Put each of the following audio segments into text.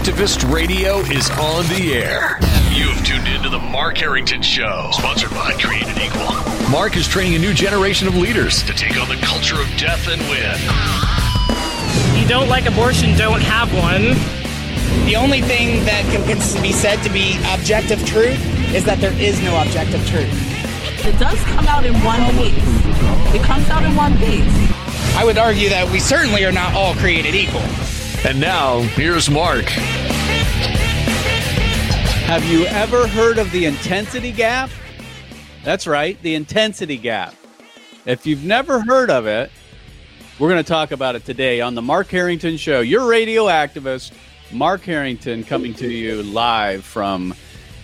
Activist Radio is on the air. You have tuned into the Mark Harrington Show, sponsored by Created Equal. Mark is training a new generation of leaders to take on the culture of death and win. If you don't like abortion, don't have one. The only thing that can be said to be objective truth is that there is no objective truth. It does come out in one piece. It comes out in one piece. I would argue that we certainly are not all created equal. And now, here's Mark. Have you ever heard of the intensity gap? That's right, the intensity gap. If you've never heard of it, we're going to talk about it today on the Mark Harrington Show. Your radio activist, Mark Harrington, coming to you live from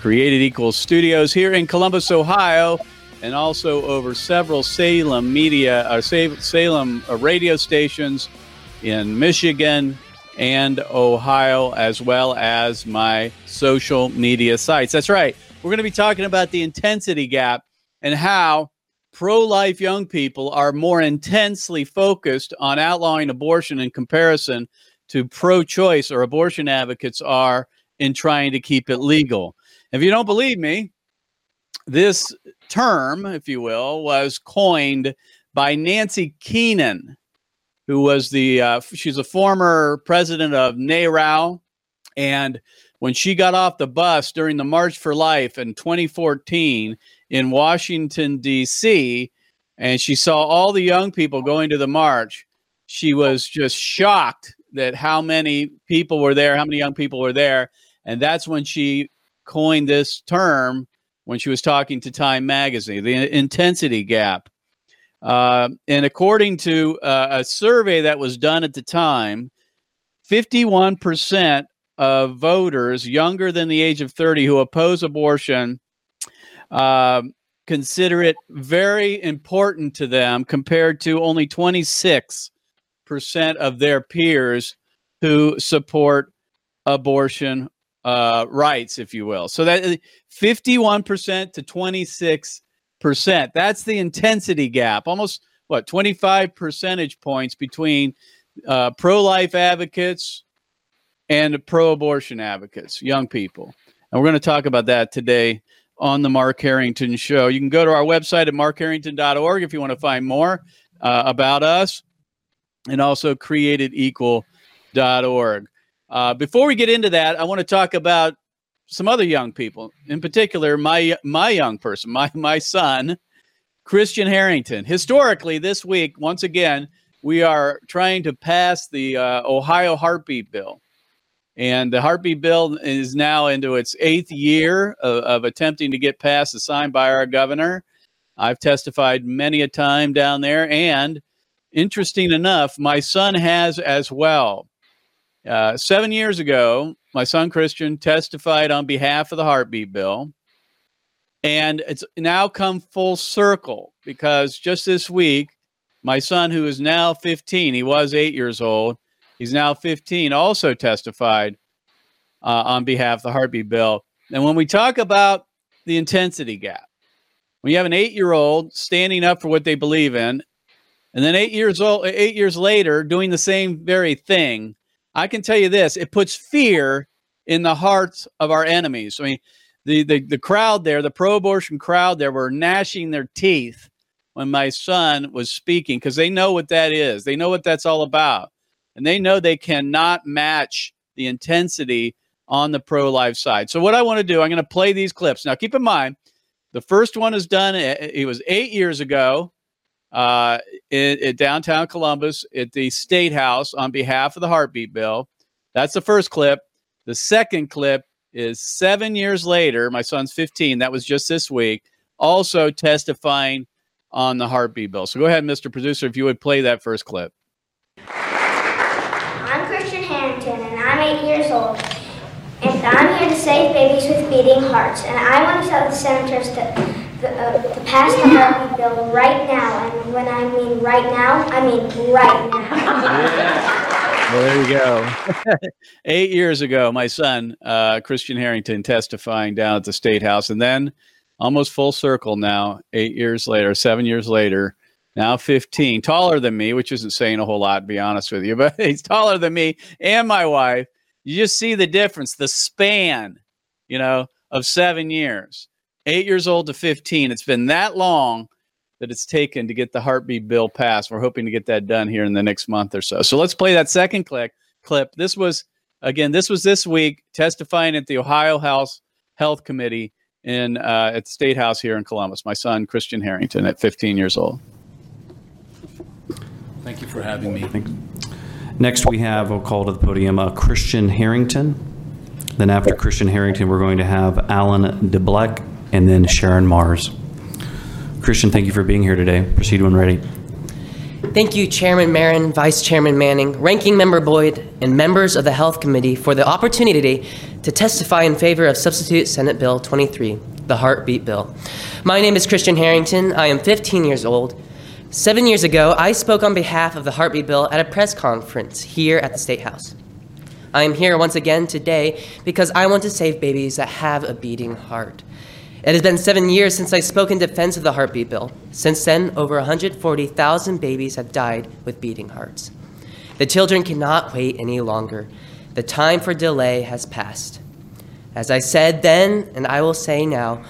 Created Equal Studios here in Columbus, Ohio, and also over several Salem media, or uh, Salem uh, radio stations in Michigan, and Ohio, as well as my social media sites. That's right. We're going to be talking about the intensity gap and how pro life young people are more intensely focused on outlawing abortion in comparison to pro choice or abortion advocates are in trying to keep it legal. If you don't believe me, this term, if you will, was coined by Nancy Keenan who was the uh, she's a former president of NARAL, and when she got off the bus during the March for Life in 2014 in Washington D.C. and she saw all the young people going to the march, she was just shocked that how many people were there, how many young people were there, and that's when she coined this term when she was talking to Time Magazine, the intensity gap. Uh, and according to uh, a survey that was done at the time, 51% of voters younger than the age of 30 who oppose abortion uh, consider it very important to them compared to only 26% of their peers who support abortion uh, rights, if you will. So that 51% to 26 percent. That's the intensity gap. Almost what 25 percentage points between uh, pro-life advocates and pro-abortion advocates, young people. And we're going to talk about that today on the Mark Harrington Show. You can go to our website at markharrington.org if you want to find more uh, about us, and also createdequal.org. Uh, before we get into that, I want to talk about some other young people, in particular, my my young person, my my son, Christian Harrington. Historically, this week, once again, we are trying to pass the uh, Ohio Heartbeat Bill, and the Heartbeat Bill is now into its eighth year of, of attempting to get passed, assigned by our governor. I've testified many a time down there, and interesting enough, my son has as well. Uh, seven years ago, my son Christian testified on behalf of the heartbeat bill. And it's now come full circle because just this week, my son, who is now 15, he was eight years old, he's now 15, also testified uh, on behalf of the heartbeat bill. And when we talk about the intensity gap, when you have an eight year old standing up for what they believe in, and then eight years old, eight years later, doing the same very thing, I can tell you this: it puts fear in the hearts of our enemies. I mean, the the, the crowd there, the pro-abortion crowd there, were gnashing their teeth when my son was speaking because they know what that is. They know what that's all about, and they know they cannot match the intensity on the pro-life side. So what I want to do, I'm going to play these clips. Now, keep in mind, the first one is done. Eh, it was eight years ago uh, in, downtown Columbus at the State House on behalf of the Heartbeat Bill. That's the first clip. The second clip is seven years later. My son's 15. That was just this week. Also testifying on the Heartbeat Bill. So go ahead, Mr. Producer, if you would play that first clip. I'm Christian Harrington, and I'm eight years old. And I'm here to save babies with beating hearts. And I want to tell the senators to the, uh, the heartbeat bill right now. And when I mean right now, I mean right now. Well, there you go. Eight years ago, my son, uh, Christian Harrington, testifying down at the State House. And then almost full circle now, eight years later, seven years later, now 15, taller than me, which isn't saying a whole lot, to be honest with you, but he's taller than me and my wife. you just see the difference, the span, you know, of seven years, eight years old to 15. It's been that long that it's taken to get the heartbeat bill passed. We're hoping to get that done here in the next month or so. So let's play that second clip. Clip. This was again. This was this week testifying at the Ohio House Health Committee in uh, at the State House here in Columbus. My son Christian Harrington at 15 years old. Thank you for having me. Next, we have, we'll call to the podium, uh, Christian Harrington. Then after Christian Harrington, we're going to have Alan DeBleck and then Sharon Mars. Christian, thank you for being here today. Proceed when ready. Thank you, Chairman Merrin, Vice Chairman Manning, Ranking Member Boyd, and members of the Health Committee for the opportunity to testify in favor of Substitute Senate Bill 23, the Heartbeat Bill. My name is Christian Harrington. I am 15 years old. Seven years ago, I spoke on behalf of the Heartbeat Bill at a press conference here at the State House. I am here once again today because I want to save babies that have a beating heart. It has been seven years since I spoke in defense of the heartbeat bill. Since then, over 140,000 babies have died with beating hearts. The children cannot wait any longer. The time for delay has passed. As I said then, and I will say now,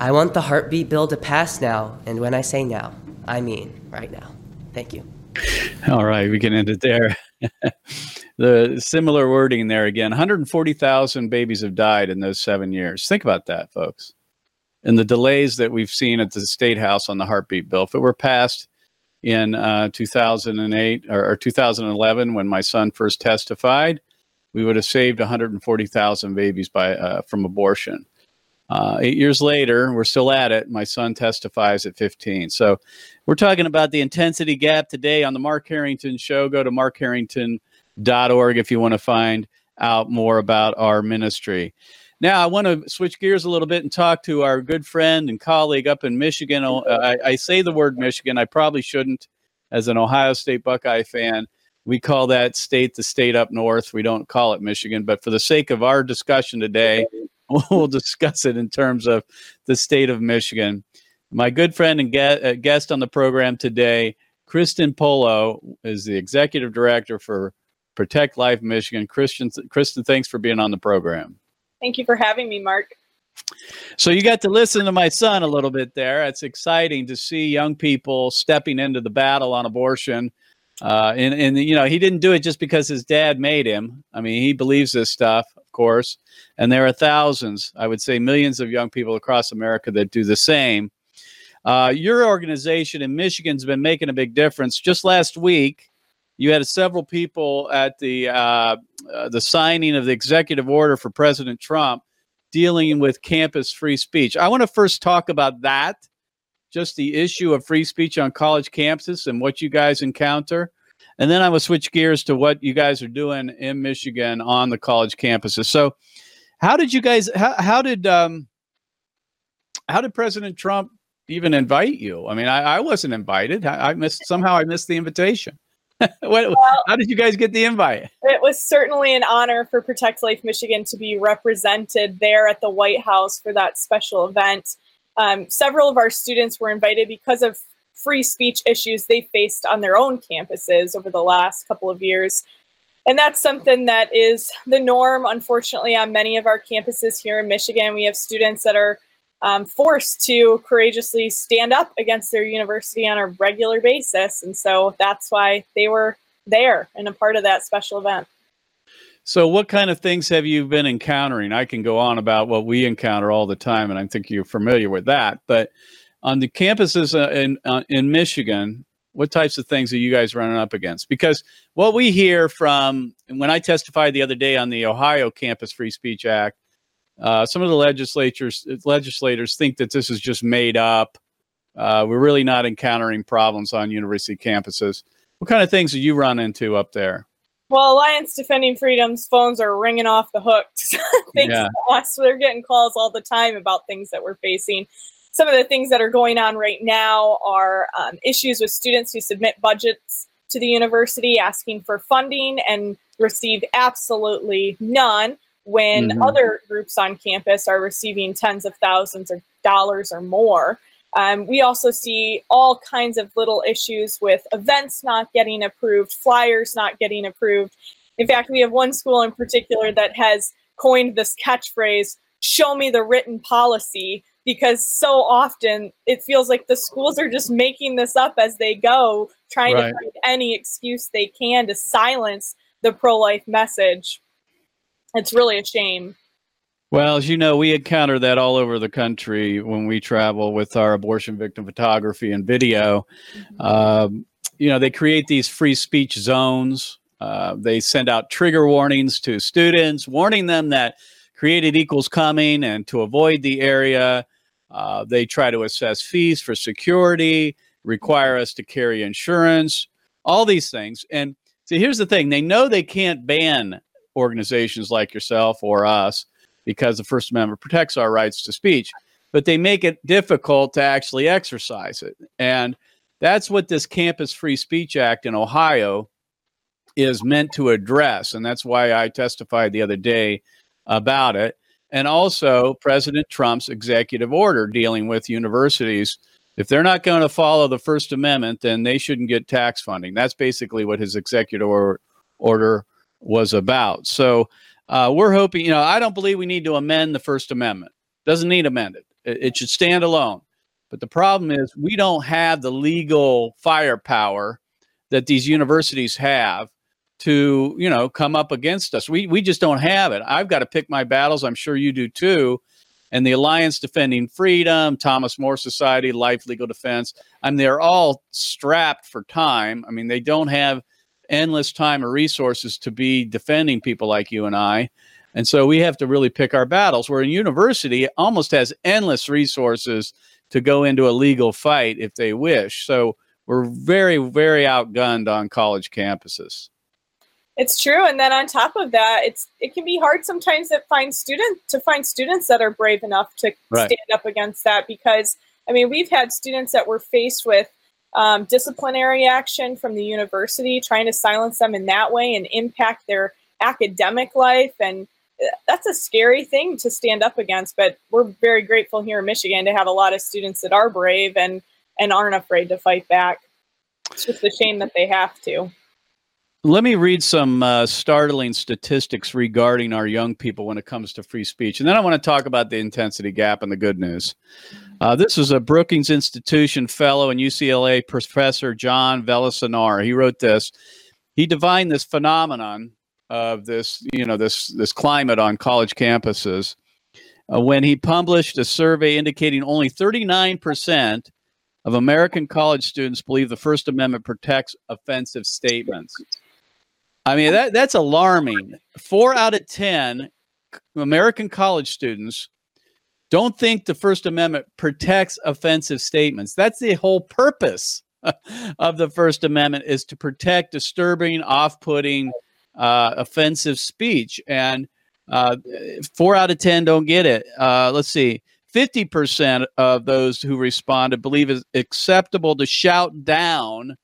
I want the heartbeat bill to pass now, and when I say now, I mean right now. Thank you. All right, we can end it there. the similar wording there again 140,000 babies have died in those seven years. Think about that, folks and the delays that we've seen at the state house on the heartbeat bill. If it were passed in uh, 2008 or, or 2011, when my son first testified, we would have saved 140,000 babies by uh, from abortion. Uh, eight years later, we're still at it. My son testifies at 15. So we're talking about the intensity gap today on the Mark Harrington Show. Go to markharrington.org if you want to find out more about our ministry. Now, I want to switch gears a little bit and talk to our good friend and colleague up in Michigan. Uh, I, I, say the word Michigan. I probably shouldn't, as an Ohio State Buckeye fan. We call that state the state up north. We don't call it Michigan, but for the sake of our discussion today, we'll discuss it in terms of the state of Michigan. My good friend and uh, guest on the program today, Christen Pollo, is the executive director for Protect Life Michigan. Christen, Christen, thanks for being on the program. Thank you for having me, Mark. So you got to listen to my son a little bit there. It's exciting to see young people stepping into the battle on abortion. Uh, and, and, you know, he didn't do it just because his dad made him. I mean, he believes this stuff, of course. And there are thousands, I would say millions of young people across America that do the same. Uh, your organization in Michigan's been making a big difference. Just last week, you had several people at the uh, uh, the signing of the executive order for President Trump dealing with campus free speech. I want to first talk about that, just the issue of free speech on college campuses and what you guys encounter. And then I will switch gears to what you guys are doing in Michigan on the college campuses. So, how did you guys? How, how did um, how did President Trump even invite you? I mean, I, I wasn't invited. I, I missed somehow. I missed the invitation. what, well, how did you guys get the invite? It was certainly an honor for Protect Life Michigan to be represented there at the White House for that special event. Um, several of our students were invited because of free speech issues they faced on their own campuses over the last couple of years. And that's something that is the norm, unfortunately, on many of our campuses here in Michigan. We have students that are um, forced to courageously stand up against their university on a regular basis. And so that's why they were there and a part of that special event. So, what kind of things have you been encountering? I can go on about what we encounter all the time, and I think you're familiar with that. But on the campuses uh, in uh, in Michigan, what types of things are you guys running up against? Because what we hear from when I testified the other day on the Ohio Campus Free Speech Act, uh, some of the legislators legislators think that this is just made up. Uh, we're really not encountering problems on university campuses. What kind of things do you run into up there? Well, Alliance Defending Freedom's phones are ringing off the hook. Thanks yeah. to us. They're getting calls all the time about things that we're facing. Some of the things that are going on right now are um, issues with students who submit budgets to the university asking for funding and receive absolutely none when mm-hmm. other groups on campus are receiving tens of thousands of dollars or more. Um, we also see all kinds of little issues with events not getting approved, flyers not getting approved. In fact, we have one school in particular that has coined this catchphrase, show me the written policy, because so often it feels like the schools are just making this up as they go, trying Right. to find any excuse they can to silence the pro life message. It's really a shame. Well, as you know, we encounter that all over the country when we travel with our abortion victim photography and video. Um, you know, they create these free speech zones. Uh, they send out trigger warnings to students, warning them that created equals coming and to avoid the area. Uh, they try to assess fees for security, require us to carry insurance, all these things. And see, here's the thing they know they can't ban organizations like yourself or us because the First Amendment protects our rights to speech, but they make it difficult to actually exercise it. And that's what this Campus Free Speech Act in Ohio is meant to address. And that's why I testified the other day about it. And also President Trump's executive order dealing with universities. If they're not going to follow the First Amendment, then they shouldn't get tax funding. That's basically what his executive order was about. So uh, we're hoping, you know, I don't believe we need to amend the First Amendment. Doesn't need amended. It, it should stand alone. But the problem is we don't have the legal firepower that these universities have to, you know, come up against us. We we just don't have it. I've got to pick my battles. I'm sure you do too. And the Alliance Defending Freedom, Thomas More Society, Life Legal Defense, I mean, they're all strapped for time. I mean, they don't have endless time or resources to be defending people like you and I. And so we have to really pick our battles. Where a university almost has endless resources to go into a legal fight if they wish. So we're very, very outgunned on college campuses. It's true, and then on top of that, it's it can be hard sometimes to find student to find students that are brave enough to Right. stand up against that. Because I mean, we've had students that were faced with um, disciplinary action from the university, trying to silence them in that way and impact their academic life, and uh, that's a scary thing to stand up against. But we're very grateful here in Michigan to have a lot of students that are brave and and aren't afraid to fight back. It's just a shame that they have to. Let me read some uh, startling statistics regarding our young people when it comes to free speech. And then I want to talk about the intensity gap and the good news. Uh, this is a Brookings Institution fellow and UCLA professor, John Villasenor. He wrote this. He defined this phenomenon of this, you know, this this climate on college campuses uh, when he published a survey indicating only 39% of American college students believe the First Amendment protects offensive statements. I mean, that that's alarming. Four out of 10 American college students don't think the First Amendment protects offensive statements. That's the whole purpose of the First Amendment is to protect disturbing, off-putting, uh, offensive speech. And uh, four out of 10 don't get it. Uh, let's see. 50% of those who responded believe it's acceptable to shout down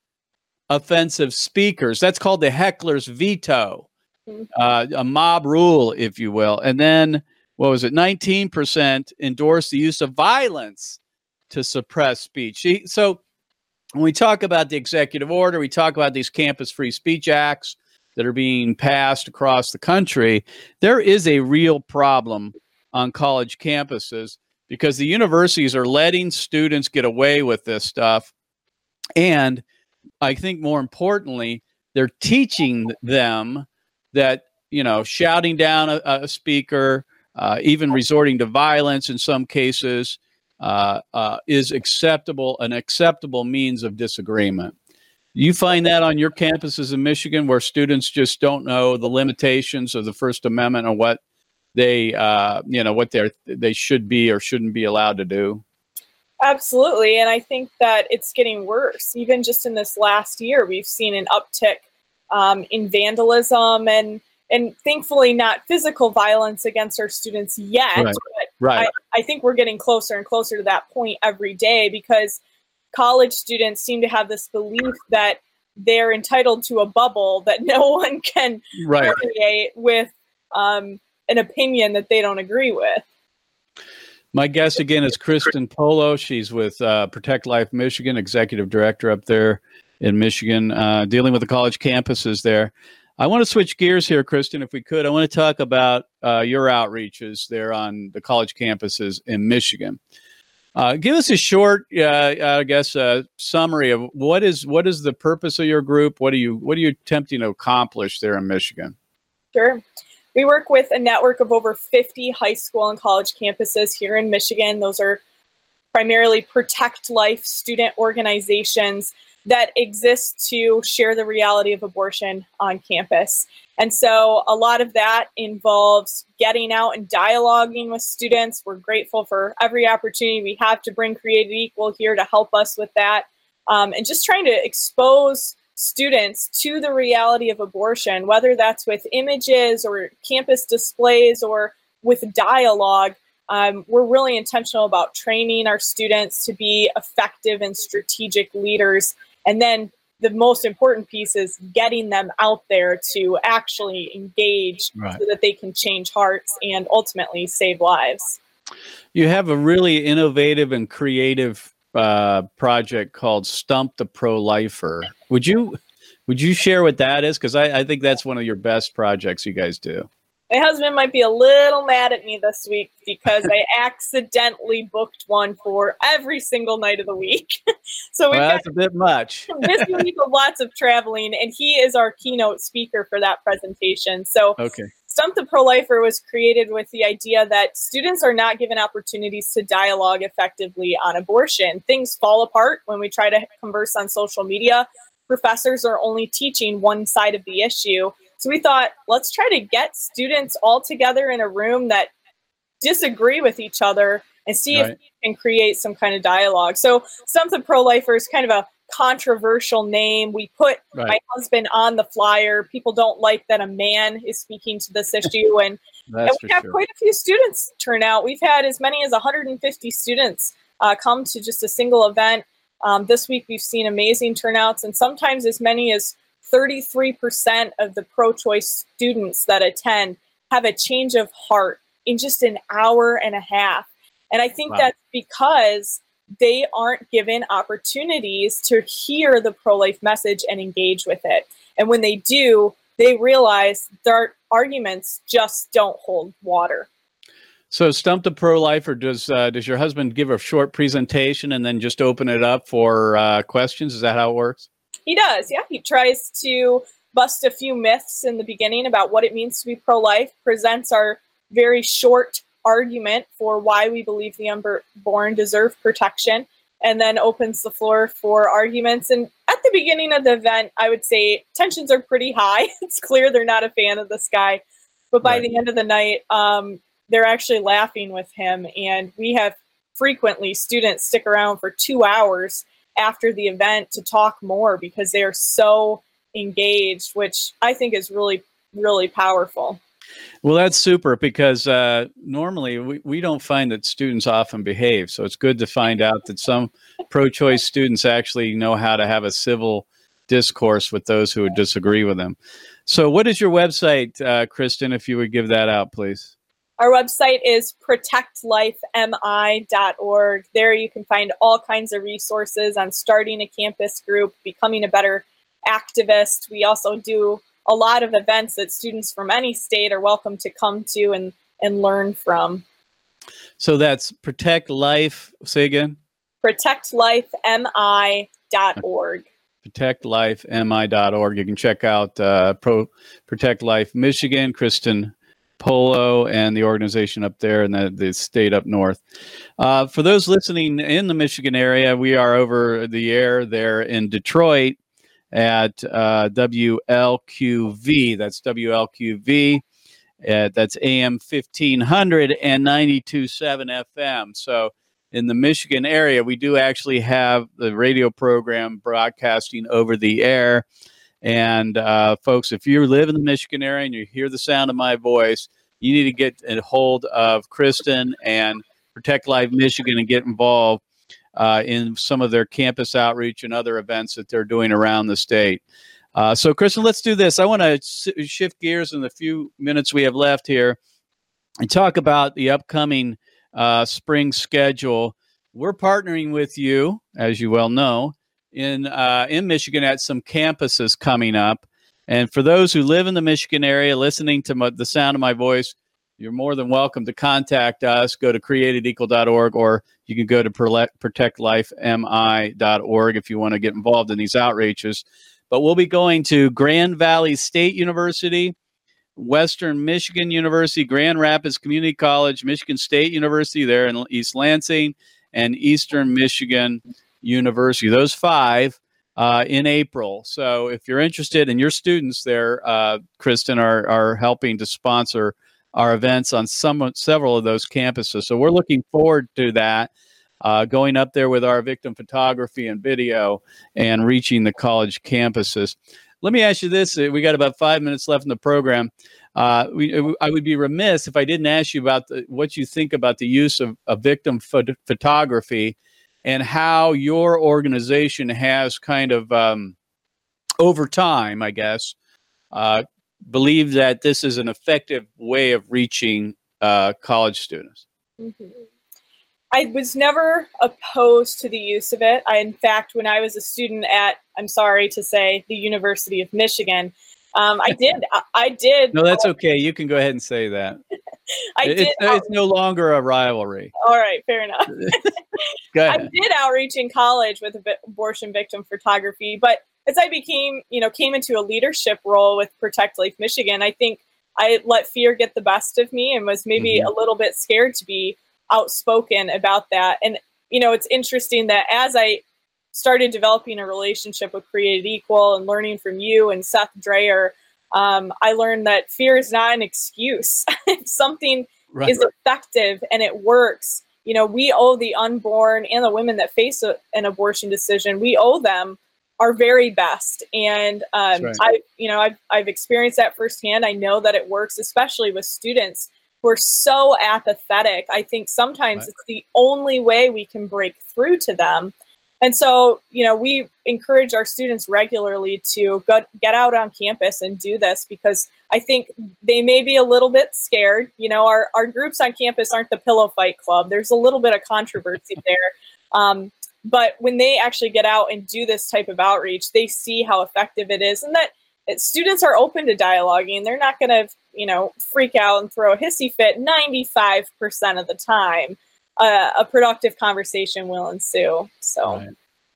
offensive speakers. That's called the heckler's veto, uh, a mob rule, if you will. And then, what was it? 19% endorse the use of violence to suppress speech. So, when we talk about the executive order, we talk about these campus free speech acts that are being passed across the country. There is a real problem on college campuses because the universities are letting students get away with this stuff. And I think more importantly, they're teaching them that, you know, shouting down a, a speaker, uh, even resorting to violence in some cases, uh, uh, is acceptable, an acceptable means of disagreement. You find that on your campuses in Michigan where students just don't know the limitations of the First Amendment or what they, uh, you know, what they they should be or shouldn't be allowed to do. Absolutely. And I think that it's getting worse. Even just in this last year, we've seen an uptick um, in vandalism and and thankfully not physical violence against our students yet. Right. But Right. I, I think we're getting closer and closer to that point every day because college students seem to have this belief that they're entitled to a bubble that no one can Right. permeate with um, an opinion that they don't agree with. My guest again is Christen Pollo. She's with uh, Protect Life Michigan, executive director up there in Michigan, uh, dealing with the college campuses there. I want to switch gears here, Christen, if we could. I want to talk about uh, your outreaches there on the college campuses in Michigan. Uh, give us a short, uh, I guess, uh, summary of what is what is the purpose of your group. What are you what are you attempting to accomplish there in Michigan? Sure. We work with a network of over 50 high school and college campuses here in Michigan. Those are primarily Protect Life student organizations that exist to share the reality of abortion on campus. And so a lot of that involves getting out and dialoguing with students. We're grateful for every opportunity we have to bring Created Equal here to help us with that. Um, and just trying to expose students to the reality of abortion, whether that's with images or campus displays or with dialogue. Um, we're really intentional about training our students to be effective and strategic leaders. And then the most important piece is getting them out there to actually engage right. so that they can change hearts and ultimately save lives. You have a really innovative and creative uh, project called Stump the Pro Lifer. Would you would you share what that is? Because I, I think that's one of your best projects you guys do. My husband might be a little mad at me this week because I accidentally booked one for every single night of the week. so well, that's a bit much. this week of lots of traveling, and he is our keynote speaker for that presentation. So okay. Stump the Pro Lifer was created with the idea that students are not given opportunities to dialogue effectively on abortion. Things fall apart when we try to converse on social media. Professors are only teaching one side of the issue. So we thought, let's try to get students all together in a room that disagree with each other and see right. if we can create some kind of dialogue. So something pro-lifer is kind of a controversial name. We put right. my husband on the flyer. People don't like that a man is speaking to this issue. And, and we have sure. quite a few students turn out. We've had as many as 150 students uh, come to just a single event. Um, this week we've seen amazing turnouts and sometimes as many as 33% of the pro choice students that attend have a change of heart in just an hour and a half. And I think wow. that's because they aren't given opportunities to hear the pro life message and engage with it. And when they do, they realize their arguments just don't hold water. So, stump the pro lifer. Does uh, does your husband give a short presentation and then just open it up for uh, questions? Is that how it works? He does, yeah. He tries to bust a few myths in the beginning about what it means to be pro life, presents our very short argument for why we believe the unborn deserve protection, and then opens the floor for arguments. And at the beginning of the event, I would say tensions are pretty high. it's clear they're not a fan of this guy. But by right. the end of the night, um, they're actually laughing with him. And we have frequently students stick around for two hours after the event to talk more because they are so engaged, which I think is really, really powerful. Well, that's super because uh, normally we, we don't find that students often behave. So it's good to find out that some pro choice students actually know how to have a civil discourse with those who would disagree with them. So, what is your website, uh, Christen, if you would give that out, please? Our website is protectlifemi.org. There you can find all kinds of resources on starting a campus group, becoming a better activist. We also do a lot of events that students from any state are welcome to come to and, and learn from. So that's Protect Life, say again? ProtectLifeMI.org. ProtectLifeMI.org. You can check out uh, Pro Protect Life Michigan, Christen Pollo and the organization up there and the, the state up north. Uh, for those listening in the Michigan area, we are over the air there in Detroit at uh, WLQV. That's WLQV. Uh, that's AM 1500 and 92.7 FM. So in the Michigan area, we do actually have the radio program broadcasting over the air. And uh, folks, if you live in the Michigan area and you hear the sound of my voice, you need to get a hold of Christen and Protect Life Michigan and get involved uh, in some of their campus outreach and other events that they're doing around the state. Uh, so, Christen, let's do this. I want to s- shift gears in the few minutes we have left here and talk about the upcoming uh, spring schedule. We're partnering with you, as you well know, in uh, in Michigan at some campuses coming up. And for those who live in the Michigan area, listening to my, the sound of my voice, you're more than welcome to contact us. Go to createdequal.org or you can go to protectlifemi.org if you want to get involved in these outreaches. But we'll be going to Grand Valley State University, Western Michigan University, Grand Rapids Community College, Michigan State University there in East Lansing, and Eastern Michigan University. Those five uh, in April. So if you're interested and your students there, uh, Christen, are, are helping to sponsor our events on some several of those campuses. So we're looking forward to that. Uh, going up there with our victim photography and video and reaching the college campuses. Let me ask you this: We got about five minutes left in the program. Uh, we, uh, I would be remiss if I didn't ask you about the, what you think about the use of, of victim pho- photography and how your organization has kind of um, over time, I guess, uh, believe that this is an effective way of reaching uh, college students. Mm-hmm. I was never opposed to the use of it. I, in fact, when I was a student at, I'm sorry to say, the University of Michigan, um, I did. I, I, did. No, that's okay. You can go ahead and say that. I did. It's no longer a rivalry. All right, fair enough. I did outreach in college with abortion victim photography, but as I became, you know, came into a leadership role with Protect Life Michigan, I think I let fear get the best of me and was maybe Mhm. a little bit scared to be outspoken about that. And you know, it's interesting that as I started developing a relationship with Created Equal and learning from you and Seth Drayer, um, I learned that fear is not an excuse. if something Right. is effective and it works, you know, we owe the unborn and the women that face a, an abortion decision, we owe them our very best. And um, That's I, you know, I've, I've experienced that firsthand. I know that it works, especially with students who are so apathetic. I think sometimes Right. it's the only way we can break through to them. And so, you know, we encourage our students regularly to go, get out on campus and do this because I think they may be a little bit scared. You know, our, our groups on campus aren't the pillow fight club. There's a little bit of controversy there. Um, but when they actually get out and do this type of outreach, they see how effective it is and that it, students are open to dialoguing. They're not going to, you know, freak out and throw a hissy fit 95% of the time. Uh, a productive conversation will ensue. So, Right.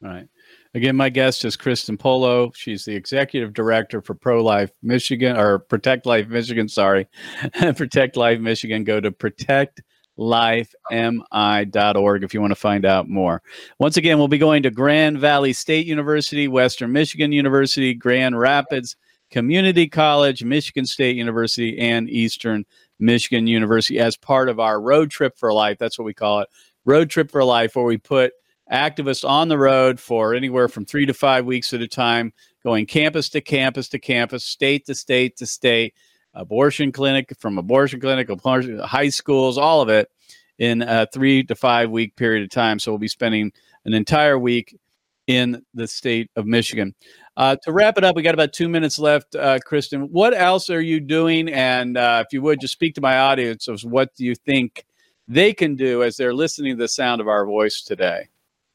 Right. Again, my guest is Christen Pollo. She's the executive director for Pro Life Michigan or Protect Life Michigan. Sorry, Protect Life Michigan. Go to protectlifemi.org if you want to find out more. Once again, we'll be going to Grand Valley State University, Western Michigan University, Grand Rapids Community College, Michigan State University, and Eastern Michigan University as part of our road trip for life. That's what we call it. Road trip for life, where we put activists on the road for anywhere from three to five weeks at a time, going campus to campus to campus, state to state to state, abortion clinic from abortion clinic, abortion- high schools, all of it in a three to five week period of time. So we'll be spending an entire week in the state of Michigan. Uh, to wrap it up, we got about two minutes left, uh, Christen. What else are you doing? And uh, if you would just speak to my audience of what do you think they can do as they're listening to the sound of our voice today?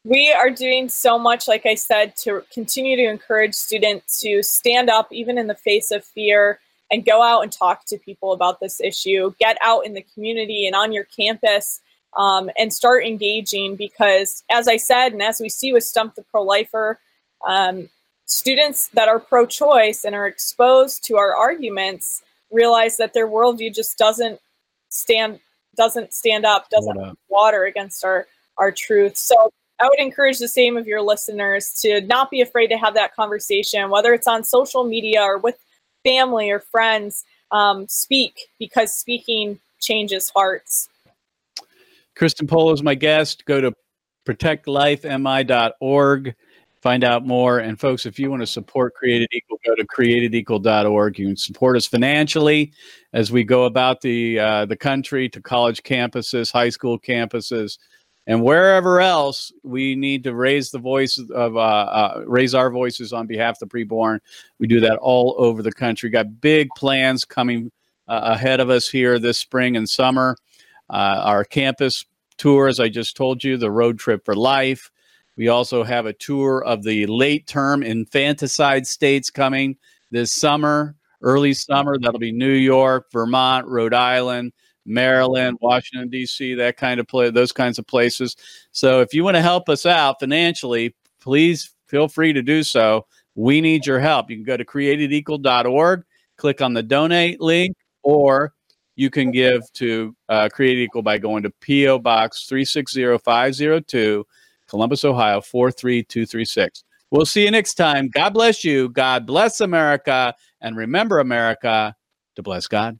We are doing so much, like I said, to continue to encourage students to stand up even in the face of fear and go out and talk to people about this issue. Get out in the community and on your campus um, and start engaging because, as I said, and as we see with Stump the Pro Lifer, um, students that are pro choice and are exposed to our arguments realize that their worldview just doesn't stand doesn't stand up doesn't Hold water against our our truth so i would encourage the same of your listeners to not be afraid to have that conversation whether it's on social media or with family or friends um, speak because speaking changes hearts Christen Pollo is my guest. Go to protectlifemi.org, find out more. And folks, if you want to support Created Equal, go to createdequal.org. You can support us financially as we go about the uh, the country to college campuses, high school campuses, and wherever else we need to raise the voice of uh, uh, raise our voices on behalf of the preborn. We do that all over the country. Got big plans coming uh, ahead of us here this spring and summer. Uh, our campus tour, as I just told you, the road trip for life. We also have a tour of the late term infanticide states coming this summer, early summer. That'll be New York, Vermont, Rhode Island, Maryland, Washington D.C., that kind of play, those kinds of places. So if you want to help us out financially, please feel free to do so. We need your help. You can go to createdequal.org, click on the donate link, or you can give to uh, Create Equal by going to P.O. Box 360502, Columbus, Ohio 43236. We'll see you next time. God bless you. God bless America. And remember, America, to bless God.